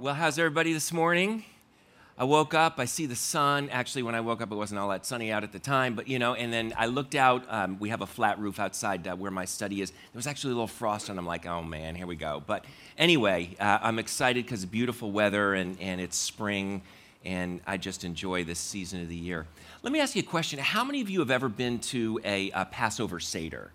Well, how's everybody this morning? I woke up, I see the sun. Actually, when I woke up, it wasn't all that sunny out at the time, but you know, and then I looked out. Um, we have a flat roof outside uh, where my study is. There was actually a little frost, and I'm like, oh man, here we go. But anyway, uh, I'm excited because beautiful weather and, and it's spring, and I just enjoy this season of the year. Let me ask you a question How many of you have ever been to a, a Passover Seder?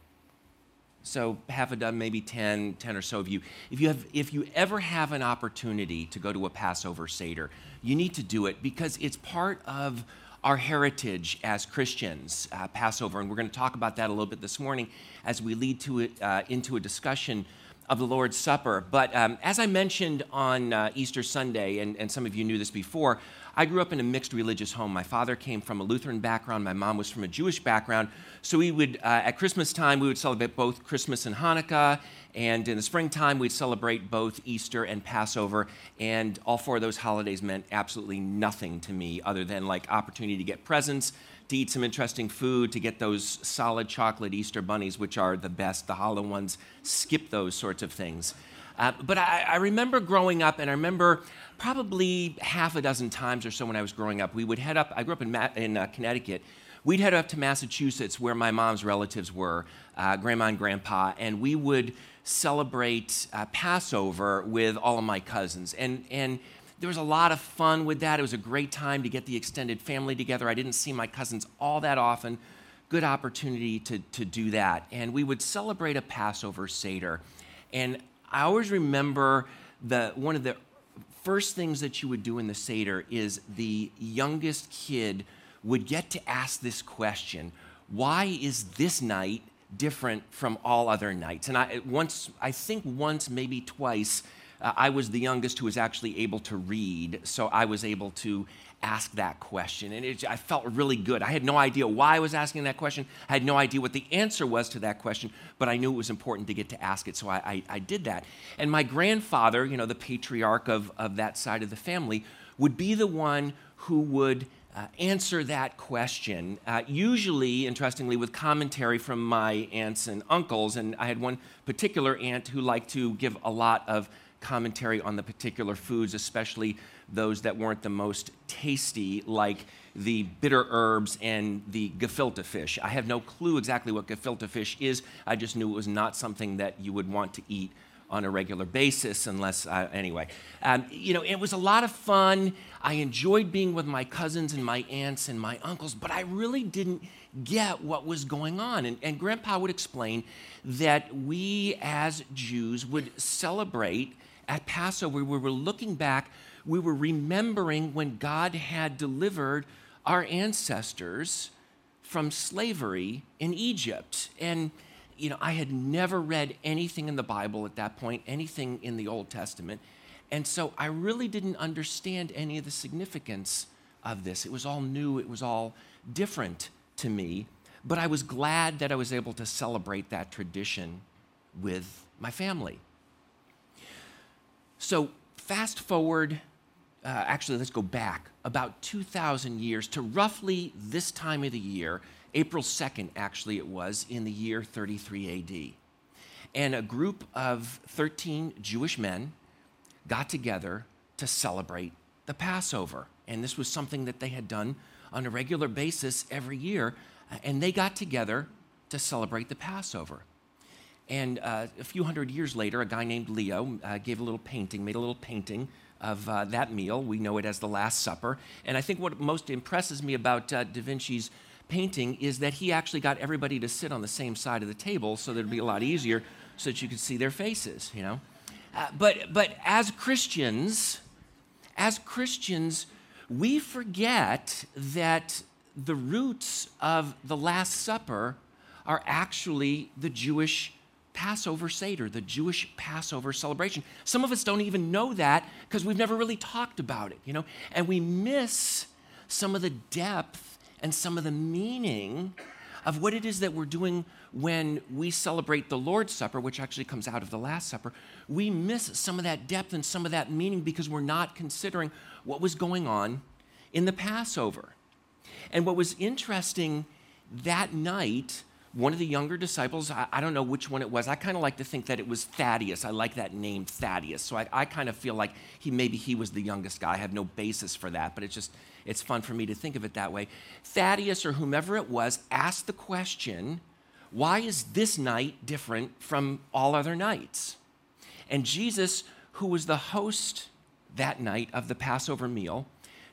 So half a dozen, maybe 10, 10 or so of you. If you, have, if you ever have an opportunity to go to a Passover Seder, you need to do it because it's part of our heritage as Christians, uh, Passover. And we're going to talk about that a little bit this morning as we lead to it, uh, into a discussion of the Lord's Supper. But um, as I mentioned on uh, Easter Sunday, and, and some of you knew this before, I grew up in a mixed religious home. My father came from a Lutheran background, my mom was from a Jewish background. So we would, uh, at Christmas time, we would celebrate both Christmas and Hanukkah. And in the springtime, we'd celebrate both Easter and Passover. And all four of those holidays meant absolutely nothing to me other than like opportunity to get presents, to eat some interesting food, to get those solid chocolate Easter bunnies, which are the best. The hollow ones skip those sorts of things. Uh, but I, I, remember growing up, and I remember probably half a dozen times or so when I was growing up, we would head up. I grew up in, Ma- in uh, Connecticut. We'd head up to Massachusetts, where my mom's relatives were, uh, grandma and grandpa, and we would celebrate uh, Passover with all of my cousins. And, and there was a lot of fun with that. It was a great time to get the extended family together. I didn't see my cousins all that often. Good opportunity to, to do that. And we would celebrate a Passover Seder. And I always remember the, one of the first things that you would do in the Seder is the youngest kid would get to ask this question Why is this night different from all other nights? And I, once, I think once, maybe twice, uh, I was the youngest who was actually able to read, so I was able to ask that question. And it, I felt really good. I had no idea why I was asking that question. I had no idea what the answer was to that question, but I knew it was important to get to ask it, so I, I, I did that. And my grandfather, you know, the patriarch of, of that side of the family, would be the one who would uh, answer that question, uh, usually, interestingly, with commentary from my aunts and uncles. And I had one particular aunt who liked to give a lot of commentary on the particular foods, especially those that weren't the most tasty, like the bitter herbs and the gefilte fish. I have no clue exactly what gefilte fish is. I just knew it was not something that you would want to eat on a regular basis, unless, uh, anyway. Um, you know, it was a lot of fun. I enjoyed being with my cousins and my aunts and my uncles, but I really didn't get what was going on. And, and Grandpa would explain that we as Jews would celebrate at Passover, we were looking back, we were remembering when God had delivered our ancestors from slavery in Egypt. And, you know, I had never read anything in the Bible at that point, anything in the Old Testament. And so I really didn't understand any of the significance of this. It was all new, it was all different to me. But I was glad that I was able to celebrate that tradition with my family. So, fast forward, uh, actually, let's go back about 2,000 years to roughly this time of the year, April 2nd, actually, it was, in the year 33 AD. And a group of 13 Jewish men got together to celebrate the Passover. And this was something that they had done on a regular basis every year. And they got together to celebrate the Passover. And uh, a few hundred years later, a guy named Leo uh, gave a little painting, made a little painting of uh, that meal. We know it as the Last Supper. And I think what most impresses me about uh, Da Vinci's painting is that he actually got everybody to sit on the same side of the table so that it'd be a lot easier so that you could see their faces, you know? Uh, but, but as Christians, as Christians, we forget that the roots of the Last Supper are actually the Jewish Passover Seder, the Jewish Passover celebration. Some of us don't even know that because we've never really talked about it, you know? And we miss some of the depth and some of the meaning of what it is that we're doing when we celebrate the Lord's Supper, which actually comes out of the Last Supper. We miss some of that depth and some of that meaning because we're not considering what was going on in the Passover. And what was interesting that night one of the younger disciples, I, I don't know which one it was. I kind of like to think that it was Thaddeus. I like that name, Thaddeus. So I, I kind of feel like he maybe he was the youngest guy. I have no basis for that, but it's just it's fun for me to think of it that way. Thaddeus or whomever it was asked the question, why is this night different from all other nights? And Jesus, who was the host that night of the Passover meal,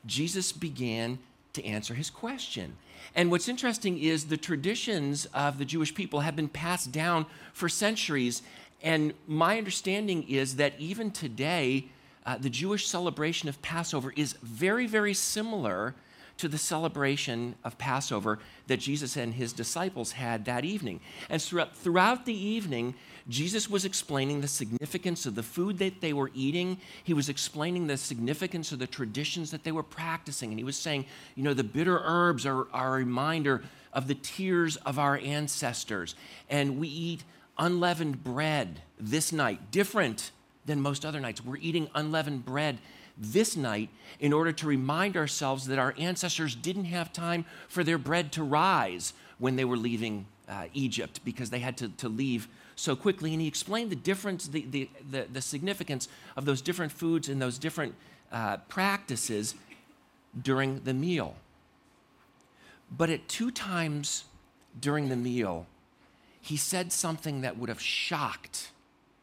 Jesus began to answer his question. And what's interesting is the traditions of the Jewish people have been passed down for centuries. And my understanding is that even today, uh, the Jewish celebration of Passover is very, very similar to the celebration of Passover that Jesus and his disciples had that evening. And throughout the evening, Jesus was explaining the significance of the food that they were eating. He was explaining the significance of the traditions that they were practicing. And he was saying, you know, the bitter herbs are, are a reminder of the tears of our ancestors. And we eat unleavened bread this night, different than most other nights. We're eating unleavened bread this night in order to remind ourselves that our ancestors didn't have time for their bread to rise when they were leaving uh, Egypt because they had to, to leave so quickly. And he explained the difference, the, the, the, the significance of those different foods and those different uh, practices during the meal. But at two times during the meal, he said something that would have shocked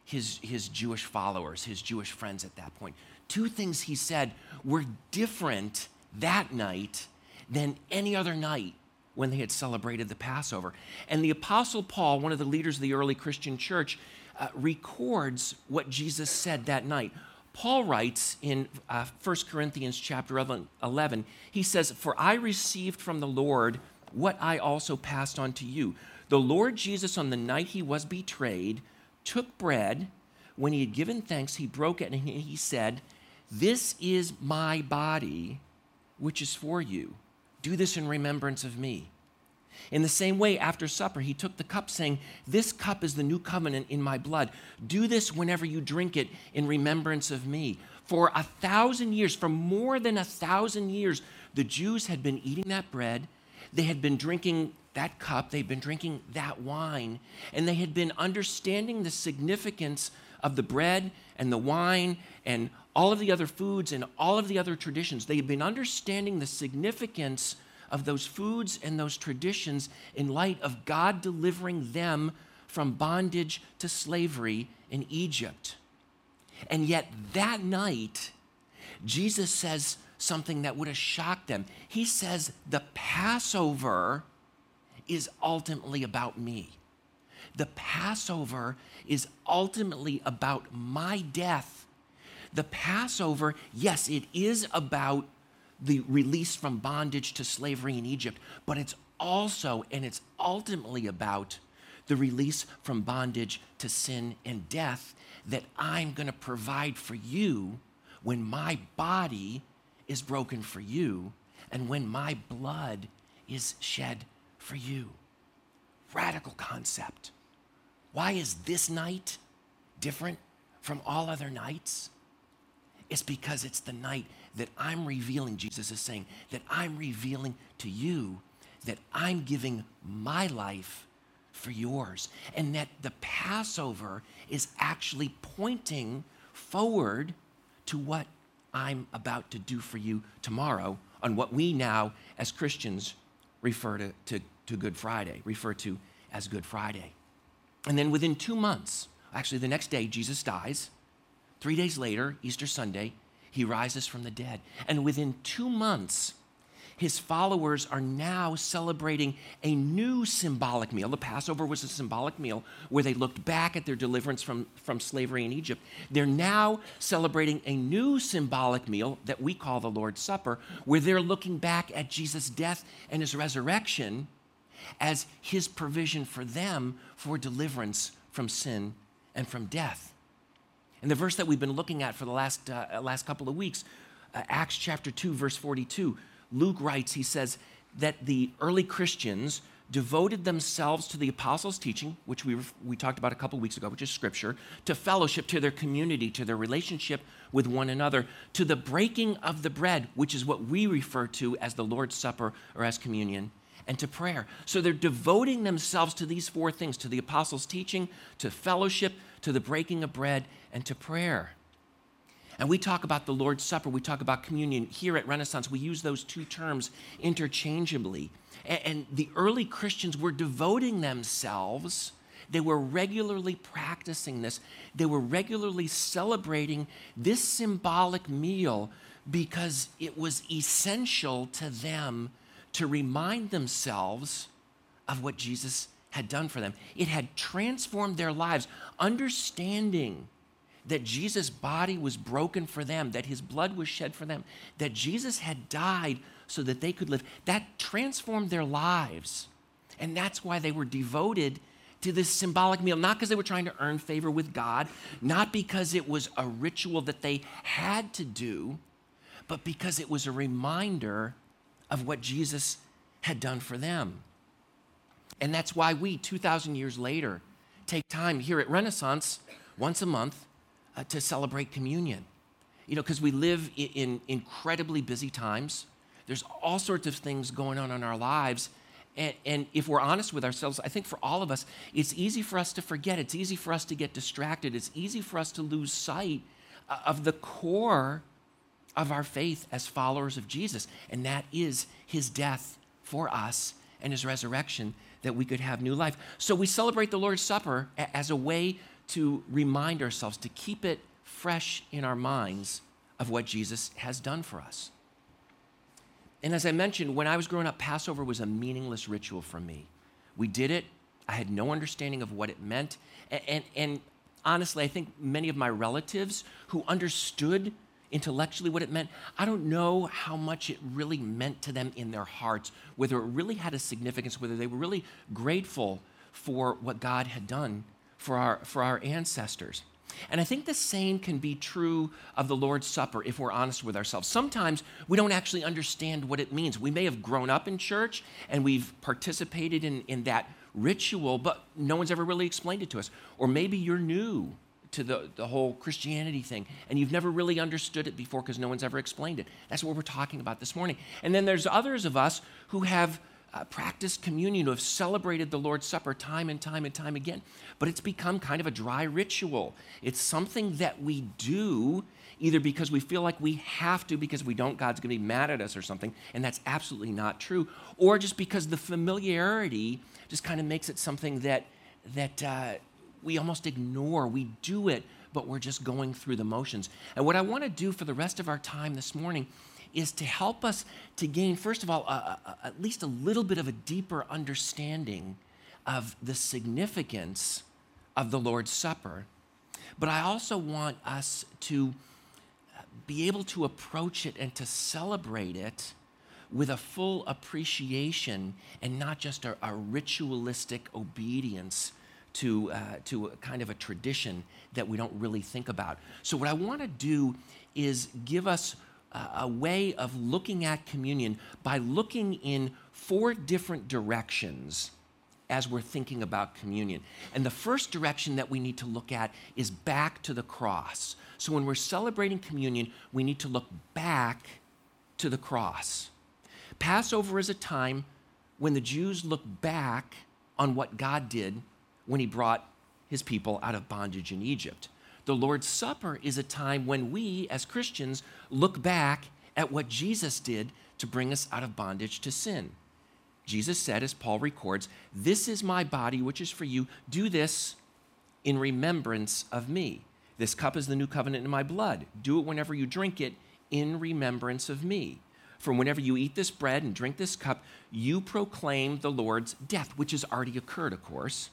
his, his Jewish followers, his Jewish friends at that point. Two things he said were different that night than any other night when they had celebrated the Passover. And the Apostle Paul, one of the leaders of the early Christian church, uh, records what Jesus said that night. Paul writes in uh, 1 Corinthians chapter 11, he says, For I received from the Lord what I also passed on to you. The Lord Jesus, on the night he was betrayed, took bread. When he had given thanks, he broke it and he said, This is my body, which is for you. Do this in remembrance of me. In the same way, after supper, he took the cup, saying, This cup is the new covenant in my blood. Do this whenever you drink it in remembrance of me. For a thousand years, for more than a thousand years, the Jews had been eating that bread. They had been drinking that cup. They'd been drinking that wine. And they had been understanding the significance of the bread and the wine and all of the other foods and all of the other traditions. They had been understanding the significance of those foods and those traditions in light of God delivering them from bondage to slavery in Egypt. And yet, that night, Jesus says something that would have shocked them. He says, The Passover is ultimately about me. The Passover is ultimately about my death the Passover, yes, it is about the release from bondage to slavery in Egypt, but it's also and it's ultimately about the release from bondage to sin and death that I'm going to provide for you when my body is broken for you and when my blood is shed for you. Radical concept. Why is this night different from all other nights? It's because it's the night that I'm revealing, Jesus is saying, that I'm revealing to you that I'm giving my life for yours. And that the Passover is actually pointing forward to what I'm about to do for you tomorrow on what we now, as Christians, refer to, to, to Good Friday, refer to as Good Friday. And then within two months, actually the next day, Jesus dies. Three days later, Easter Sunday, he rises from the dead. And within two months, his followers are now celebrating a new symbolic meal. The Passover was a symbolic meal where they looked back at their deliverance from, from slavery in Egypt. They're now celebrating a new symbolic meal that we call the Lord's Supper, where they're looking back at Jesus' death and his resurrection as his provision for them for deliverance from sin and from death. And the verse that we've been looking at for the last, uh, last couple of weeks, uh, Acts chapter 2, verse 42, Luke writes, he says that the early Christians devoted themselves to the apostles' teaching, which we, we talked about a couple weeks ago, which is scripture, to fellowship, to their community, to their relationship with one another, to the breaking of the bread, which is what we refer to as the Lord's Supper or as communion, and to prayer. So they're devoting themselves to these four things to the apostles' teaching, to fellowship, to the breaking of bread, and to prayer. And we talk about the Lord's Supper, we talk about communion. Here at Renaissance, we use those two terms interchangeably. And, the early Christians were devoting themselves, they were regularly practicing this, they were regularly celebrating this symbolic meal because it was essential to them to remind themselves of what Jesus had done for them. It had transformed their lives, understanding that Jesus' body was broken for them, that his blood was shed for them, that Jesus had died so that they could live. That transformed their lives. And that's why they were devoted to this symbolic meal, not because they were trying to earn favor with God, not because it was a ritual that they had to do, but because it was a reminder of what Jesus had done for them. And that's why we, 2,000 years later, take time here at Renaissance once a month uh, to celebrate communion. You know, because we live in, in incredibly busy times. There's all sorts of things going on in our lives. And, and, if we're honest with ourselves, I think for all of us, it's easy for us to forget. It's easy for us to get distracted. It's easy for us to lose sight uh, of the core of our faith as followers of Jesus, and that is his death for us and his resurrection that we could have new life. So we celebrate the Lord's Supper as a way to remind ourselves, to keep it fresh in our minds of what Jesus has done for us. And as I mentioned, when I was growing up, Passover was a meaningless ritual for me. We did it, I had no understanding of what it meant. And, and, and honestly, I think many of my relatives who understood intellectually what it meant, I don't know how much it really meant to them in their hearts, whether it really had a significance, whether they were really grateful for what God had done for our, for our ancestors. And I think the same can be true of the Lord's Supper if we're honest with ourselves. Sometimes we don't actually understand what it means. We may have grown up in church and we've participated in, in that ritual, but no one's ever really explained it to us. Or maybe you're new to the, the whole Christianity thing and you've never really understood it before because no one's ever explained it. That's what we're talking about this morning. And then there's others of us who have uh, practiced communion, who have celebrated the Lord's Supper time and time and time again. But it's become kind of a dry ritual. It's something that we do either because we feel like we have to because we don't, God's going to be mad at us or something, and that's absolutely not true, or just because the familiarity just kind of makes it something that, that uh, we almost ignore. We do it, but we're just going through the motions. And what I want to do for the rest of our time this morning is to help us to gain, first of all, a, a, at least a little bit of a deeper understanding of the significance of the Lord's Supper. But I also want us to uh, be able to approach it and to celebrate it with a full appreciation and not just a, a ritualistic obedience to, uh, to a kind of a tradition that we don't really think about. So, what I want to do is give us a way of looking at communion by looking in four different directions as we're thinking about communion. And the first direction that we need to look at is back to the cross. So when we're celebrating communion, we need to look back to the cross. Passover is a time when the Jews look back on what God did when he brought his people out of bondage in Egypt. The Lord's Supper is a time when we, as Christians, look back at what Jesus did to bring us out of bondage to sin. Jesus said, as Paul records, This is my body, which is for you. Do this in remembrance of me. This cup is the new covenant in my blood. Do it whenever you drink it in remembrance of me. For whenever you eat this bread and drink this cup, you proclaim the Lord's death, which has already occurred, of course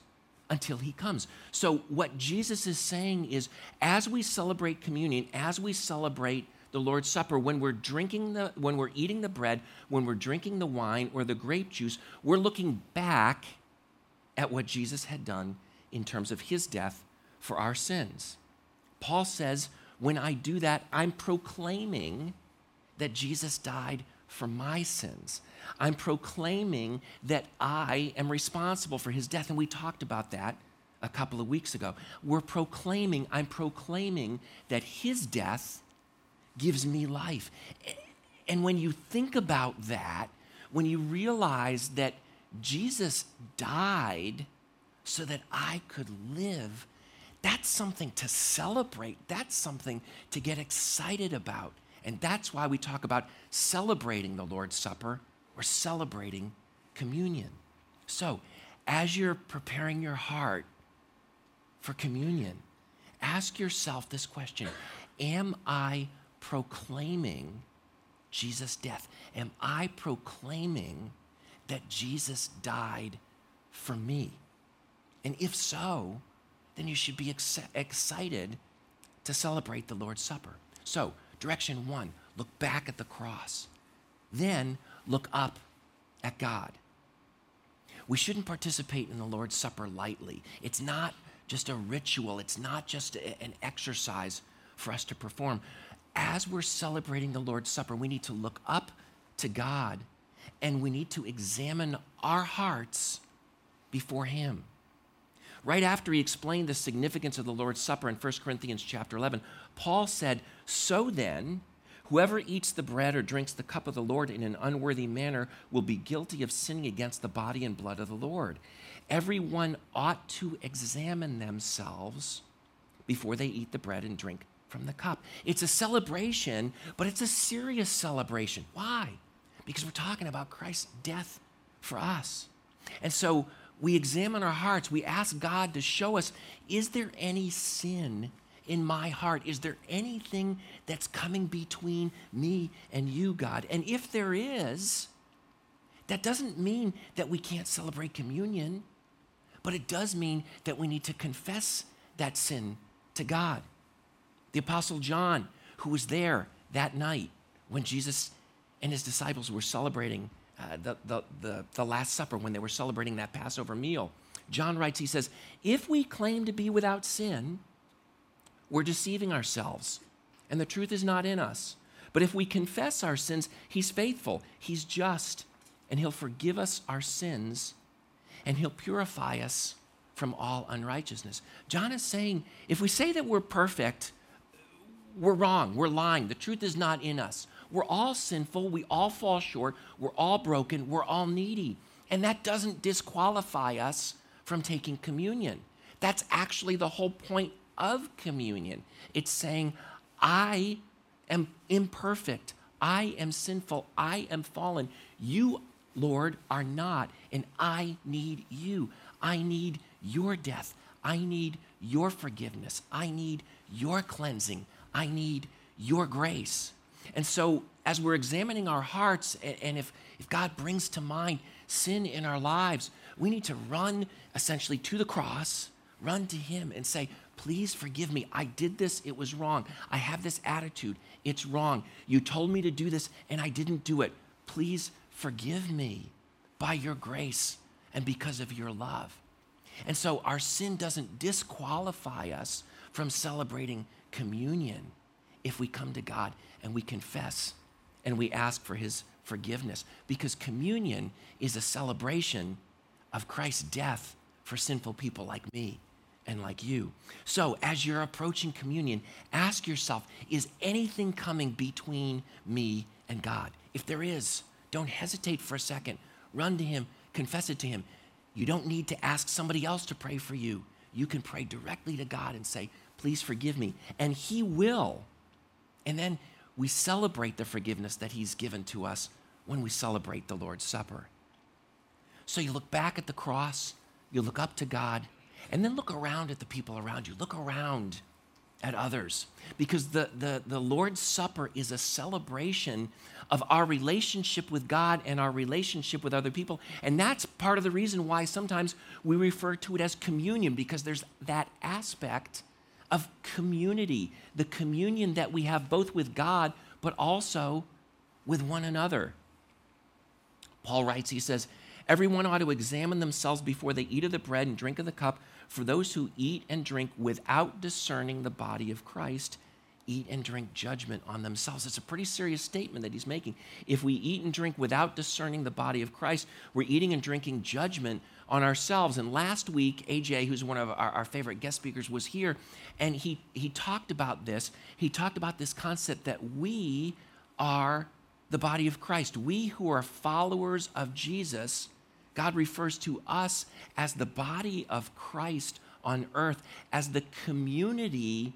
until he comes. So, what Jesus is saying is as we celebrate communion, as we celebrate the Lord's Supper, when we're drinking the, when we're eating the bread, when we're drinking the wine or the grape juice, we're looking back at what Jesus had done in terms of his death for our sins. Paul says, when I do that, I'm proclaiming that Jesus died for my sins. I'm proclaiming that I am responsible for his death. And we talked about that a couple of weeks ago. We're proclaiming, I'm proclaiming that his death gives me life. And when you think about that, when you realize that Jesus died so that I could live. That's something to celebrate. That's something to get excited about. And that's why we talk about celebrating the Lord's Supper or celebrating communion. So, as you're preparing your heart for communion, ask yourself this question Am I proclaiming Jesus' death? Am I proclaiming that Jesus died for me? And if so, then you should be ex- excited to celebrate the Lord's Supper. So, direction one look back at the cross, then look up at God. We shouldn't participate in the Lord's Supper lightly. It's not just a ritual, it's not just a, an exercise for us to perform. As we're celebrating the Lord's Supper, we need to look up to God and we need to examine our hearts before Him. Right after he explained the significance of the Lord's Supper in 1 Corinthians chapter 11, Paul said, So then, Whoever eats the bread or drinks the cup of the Lord in an unworthy manner will be guilty of sinning against the body and blood of the Lord. Everyone ought to examine themselves before they eat the bread and drink from the cup. It's a celebration, but it's a serious celebration. Why? Because we're talking about Christ's death for us. And so we examine our hearts. We ask God to show us is there any sin in my heart? Is there anything that's coming between me and you, God? And if there is, that doesn't mean that we can't celebrate communion, but it does mean that we need to confess that sin to God. The Apostle John, who was there that night when Jesus and his disciples were celebrating uh, the, the, the, the Last Supper, when they were celebrating that Passover meal, John writes, he says, If we claim to be without sin, we're deceiving ourselves, and the truth is not in us. But if we confess our sins, He's faithful, He's just, and He'll forgive us our sins, and He'll purify us from all unrighteousness. John is saying if we say that we're perfect, we're wrong, we're lying. The truth is not in us. We're all sinful, we all fall short, we're all broken, we're all needy. And that doesn't disqualify us from taking communion. That's actually the whole point of communion. It's saying, I am imperfect. I am sinful. I am fallen. You, Lord, are not. And I need you. I need your death. I need your forgiveness. I need your cleansing. I need your grace. And so, as we're examining our hearts, and if, if God brings to mind sin in our lives, we need to run essentially to the cross, run to Him, and say, Please forgive me. I did this. It was wrong. I have this attitude. It's wrong. You told me to do this and I didn't do it. Please forgive me by your grace and because of your love. And so our sin doesn't disqualify us from celebrating communion if we come to God and we confess and we ask for his forgiveness because communion is a celebration of Christ's death for sinful people like me and like you. So, as you're approaching communion, ask yourself is anything coming between me and God? If there is, don't hesitate for a second. Run to Him, confess it to Him. You don't need to ask somebody else to pray for you. You can pray directly to God and say, Please forgive me. And He will. And then we celebrate the forgiveness that He's given to us when we celebrate the Lord's Supper. So you look back at the cross, you look up to God, and then look around at the people around you. Look around at others. Because the, the, the Lord's Supper is a celebration of our relationship with God and our relationship with other people. And that's part of the reason why sometimes we refer to it as communion, because there's that aspect of community, the communion that we have both with God, but also with one another. Paul writes, he says, Everyone ought to examine themselves before they eat of the bread and drink of the cup. For those who eat and drink without discerning the body of Christ eat and drink judgment on themselves. It's a pretty serious statement that he's making. If we eat and drink without discerning the body of Christ, we're eating and drinking judgment on ourselves. And last week, AJ, who's one of our, our favorite guest speakers, was here and he, he talked about this. He talked about this concept that we are the body of Christ. We who are followers of Jesus God refers to us as the body of Christ on earth, as the community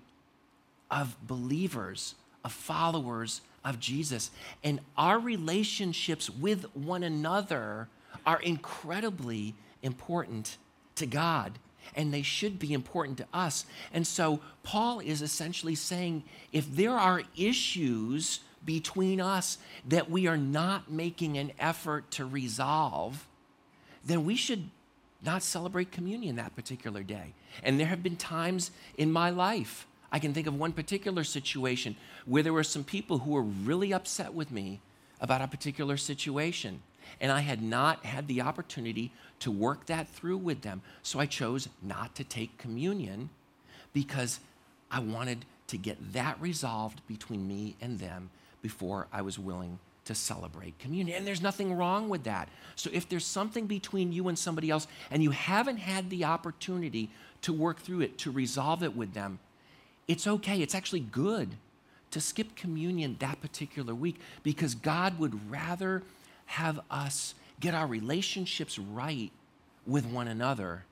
of believers, of followers of Jesus. And our relationships with one another are incredibly important to God and they should be important to us. And so Paul is essentially saying if there are issues between us that we are not making an effort to resolve, then we should not celebrate communion that particular day. And there have been times in my life, I can think of one particular situation where there were some people who were really upset with me about a particular situation. And I had not had the opportunity to work that through with them. So I chose not to take communion because I wanted to get that resolved between me and them before I was willing to celebrate communion. And there's nothing wrong with that. So if there's something between you and somebody else and you haven't had the opportunity to work through it, to resolve it with them, it's okay. It's actually good to skip communion that particular week because God would rather have us get our relationships right with one another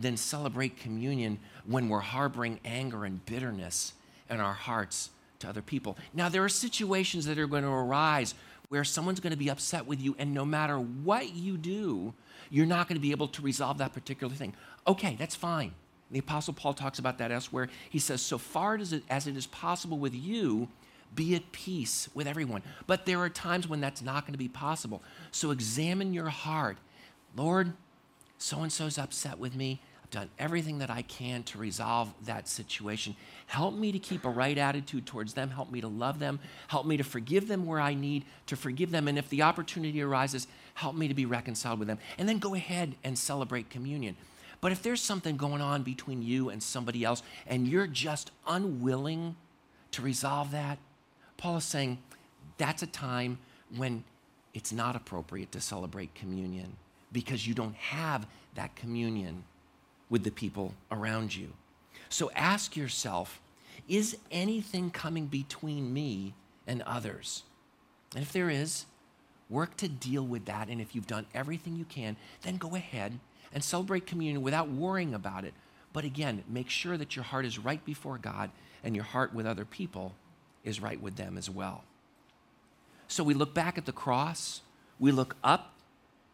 than celebrate communion when we're harboring anger and bitterness in our hearts to other people. Now, there are situations that are going to arise where someone's going to be upset with you, and no matter what you do, you're not going to be able to resolve that particular thing. Okay, that's fine. The Apostle Paul talks about that elsewhere. He says, So far as it, as it is possible with you, be at peace with everyone. But there are times when that's not going to be possible. So examine your heart. Lord, so and so's upset with me. I've done everything that I can to resolve that situation. Help me to keep a right attitude towards them. Help me to love them. Help me to forgive them where I need to forgive them. And if the opportunity arises, help me to be reconciled with them. And then go ahead and celebrate communion. But if there's something going on between you and somebody else and you're just unwilling to resolve that, Paul is saying that's a time when it's not appropriate to celebrate communion because you don't have that communion with the people around you. So ask yourself is anything coming between me and others? And if there is, work to deal with that. And if you've done everything you can, then go ahead and celebrate communion without worrying about it. But again, make sure that your heart is right before God and your heart with other people is right with them as well. So we look back at the cross, we look up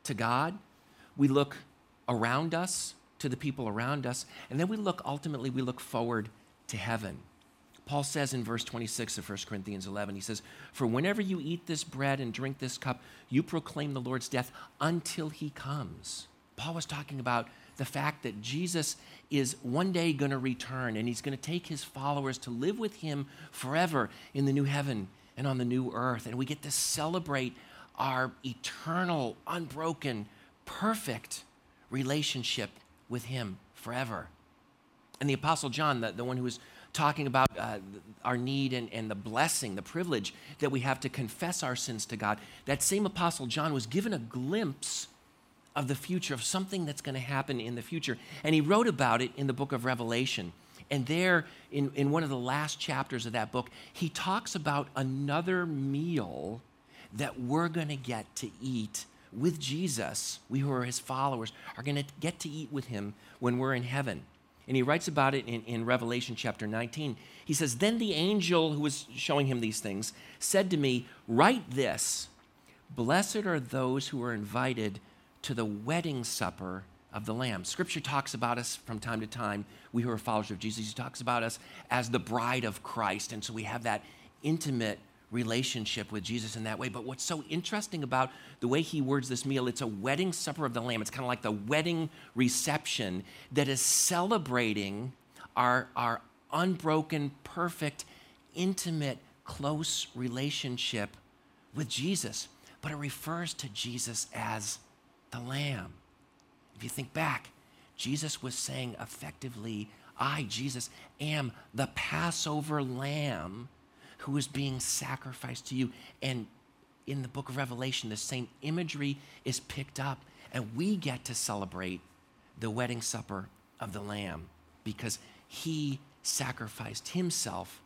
to God, we look around us to the people around us, and then we look ultimately, we look forward to heaven. Paul says in verse 26 of 1 Corinthians 11, he says, For whenever you eat this bread and drink this cup, you proclaim the Lord's death until he comes. Paul was talking about the fact that Jesus is one day going to return and he's going to take his followers to live with him forever in the new heaven and on the new earth. And we get to celebrate our eternal, unbroken, perfect relationship with him forever. And the Apostle John, the, the one who was talking about uh, our need and, and the blessing, the privilege that we have to confess our sins to God, that same Apostle John was given a glimpse of the future, of something that's going to happen in the future. And he wrote about it in the book of Revelation. And there, in, in one of the last chapters of that book, he talks about another meal that we're going to get to eat with Jesus. We who are his followers are going to get to eat with him when we're in heaven. And he writes about it in, in Revelation chapter 19. He says, Then the angel who was showing him these things said to me, Write this Blessed are those who are invited to the wedding supper of the Lamb. Scripture talks about us from time to time. We who are followers of Jesus, he talks about us as the bride of Christ. And so we have that intimate relationship with Jesus in that way. But what's so interesting about the way he words this meal, it's a wedding supper of the Lamb. It's kind of like the wedding reception that is celebrating our, our unbroken, perfect, intimate, close relationship with Jesus. But it refers to Jesus as the Lamb. If you think back, Jesus was saying effectively, I, Jesus, am the Passover Lamb who is being sacrificed to you. And in the book of Revelation, the same imagery is picked up, and we get to celebrate the wedding supper of the Lamb because he sacrificed himself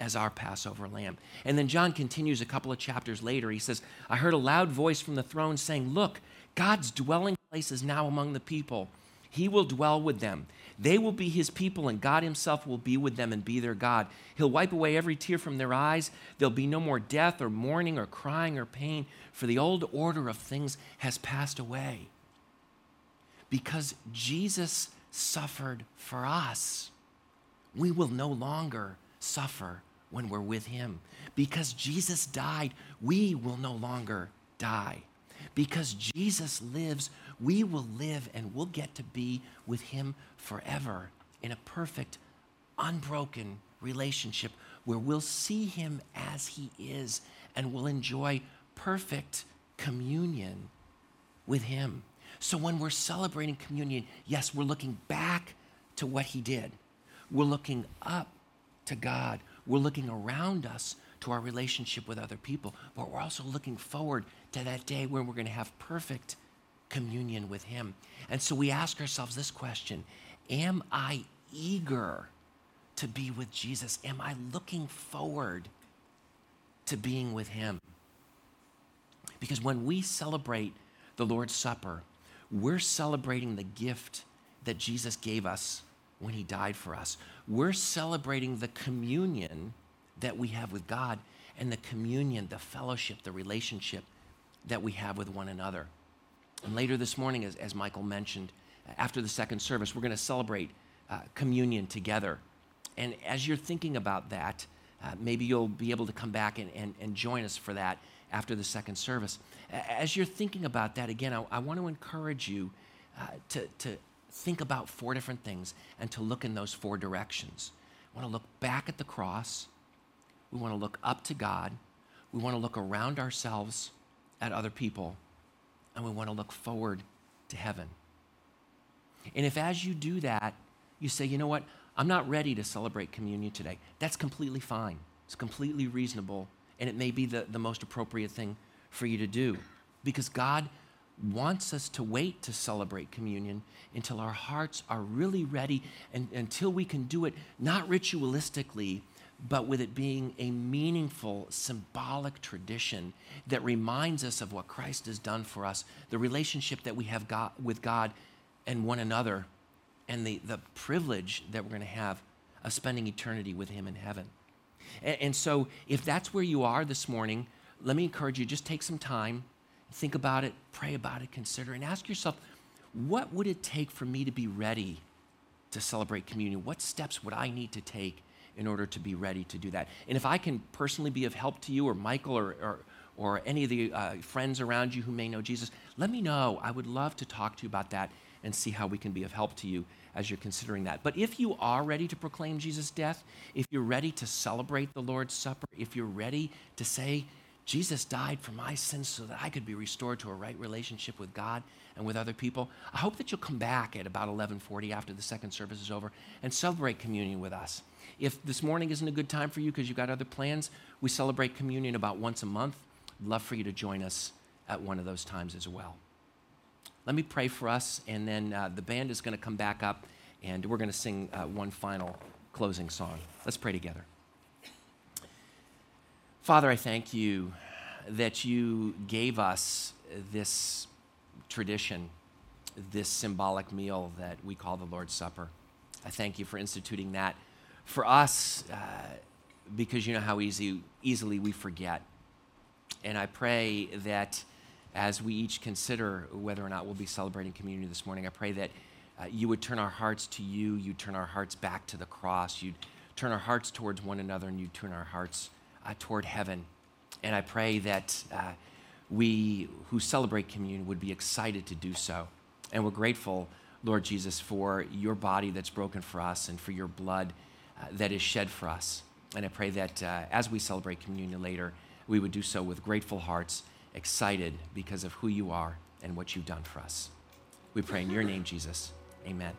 as our Passover lamb. And then John continues a couple of chapters later. He says, I heard a loud voice from the throne saying, Look, God's dwelling place is now among the people. He will dwell with them. They will be his people, and God himself will be with them and be their God. He'll wipe away every tear from their eyes. There'll be no more death or mourning or crying or pain, for the old order of things has passed away. Because Jesus suffered for us, we will no longer suffer when we're with him. Because Jesus died, we will no longer die. Because Jesus lives, we will live and we'll get to be with Him forever in a perfect, unbroken relationship where we'll see Him as He is and we'll enjoy perfect communion with Him. So when we're celebrating communion, yes, we're looking back to what He did, we're looking up to God, we're looking around us to our relationship with other people, but we're also looking forward to that day when we're going to have perfect communion with Him. And so we ask ourselves this question Am I eager to be with Jesus? Am I looking forward to being with Him? Because when we celebrate the Lord's Supper, we're celebrating the gift that Jesus gave us when He died for us. We're celebrating the communion that we have with God and the communion, the fellowship, the relationship that we have with one another. And later this morning, as, as Michael mentioned, after the second service, we're going to celebrate uh, communion together. And as you're thinking about that, uh, maybe you'll be able to come back and, and, and join us for that after the second service. As you're thinking about that, again, I, I want to encourage you uh, to, to think about four different things and to look in those four directions. We want to look back at the cross. We want to look up to God. We want to look around ourselves at other people. And we want to look forward to heaven. And if as you do that, you say, you know what, I'm not ready to celebrate communion today, that's completely fine. It's completely reasonable. And it may be the, the most appropriate thing for you to do. Because God wants us to wait to celebrate communion until our hearts are really ready and until we can do it not ritualistically but with it being a meaningful, symbolic tradition that reminds us of what Christ has done for us, the relationship that we have got with God and one another, and the, the privilege that we're going to have of spending eternity with Him in heaven. And, and so, if that's where you are this morning, let me encourage you just take some time, think about it, pray about it, consider, and ask yourself, what would it take for me to be ready to celebrate communion? What steps would I need to take in order to be ready to do that. And if I can personally be of help to you, or Michael, or, or, or any of the uh, friends around you who may know Jesus, let me know. I would love to talk to you about that and see how we can be of help to you as you're considering that. But if you are ready to proclaim Jesus' death, if you're ready to celebrate the Lord's Supper, if you're ready to say, Jesus died for my sins so that I could be restored to a right relationship with God and with other people. I hope that you'll come back at about 11:40 after the second service is over and celebrate communion with us. If this morning isn't a good time for you because you've got other plans, we celebrate communion about once a month. I'd love for you to join us at one of those times as well. Let me pray for us, and then uh, the band is going to come back up, and we're going to sing uh, one final closing song. Let's pray together. Father, I thank you that you gave us this tradition, this symbolic meal that we call the Lord's Supper. I thank you for instituting that for us, uh, because you know how easy, easily we forget. And I pray that as we each consider whether or not we'll be celebrating community this morning, I pray that uh, you would turn our hearts to you, you'd turn our hearts back to the cross, you'd turn our hearts towards one another, and you'd turn our hearts uh, toward heaven. And I pray that uh, we who celebrate communion would be excited to do so. And we're grateful, Lord Jesus, for your body that's broken for us and for your blood uh, that is shed for us. And I pray that uh, as we celebrate communion later, we would do so with grateful hearts, excited because of who you are and what you've done for us. We pray in your name, Jesus. Amen.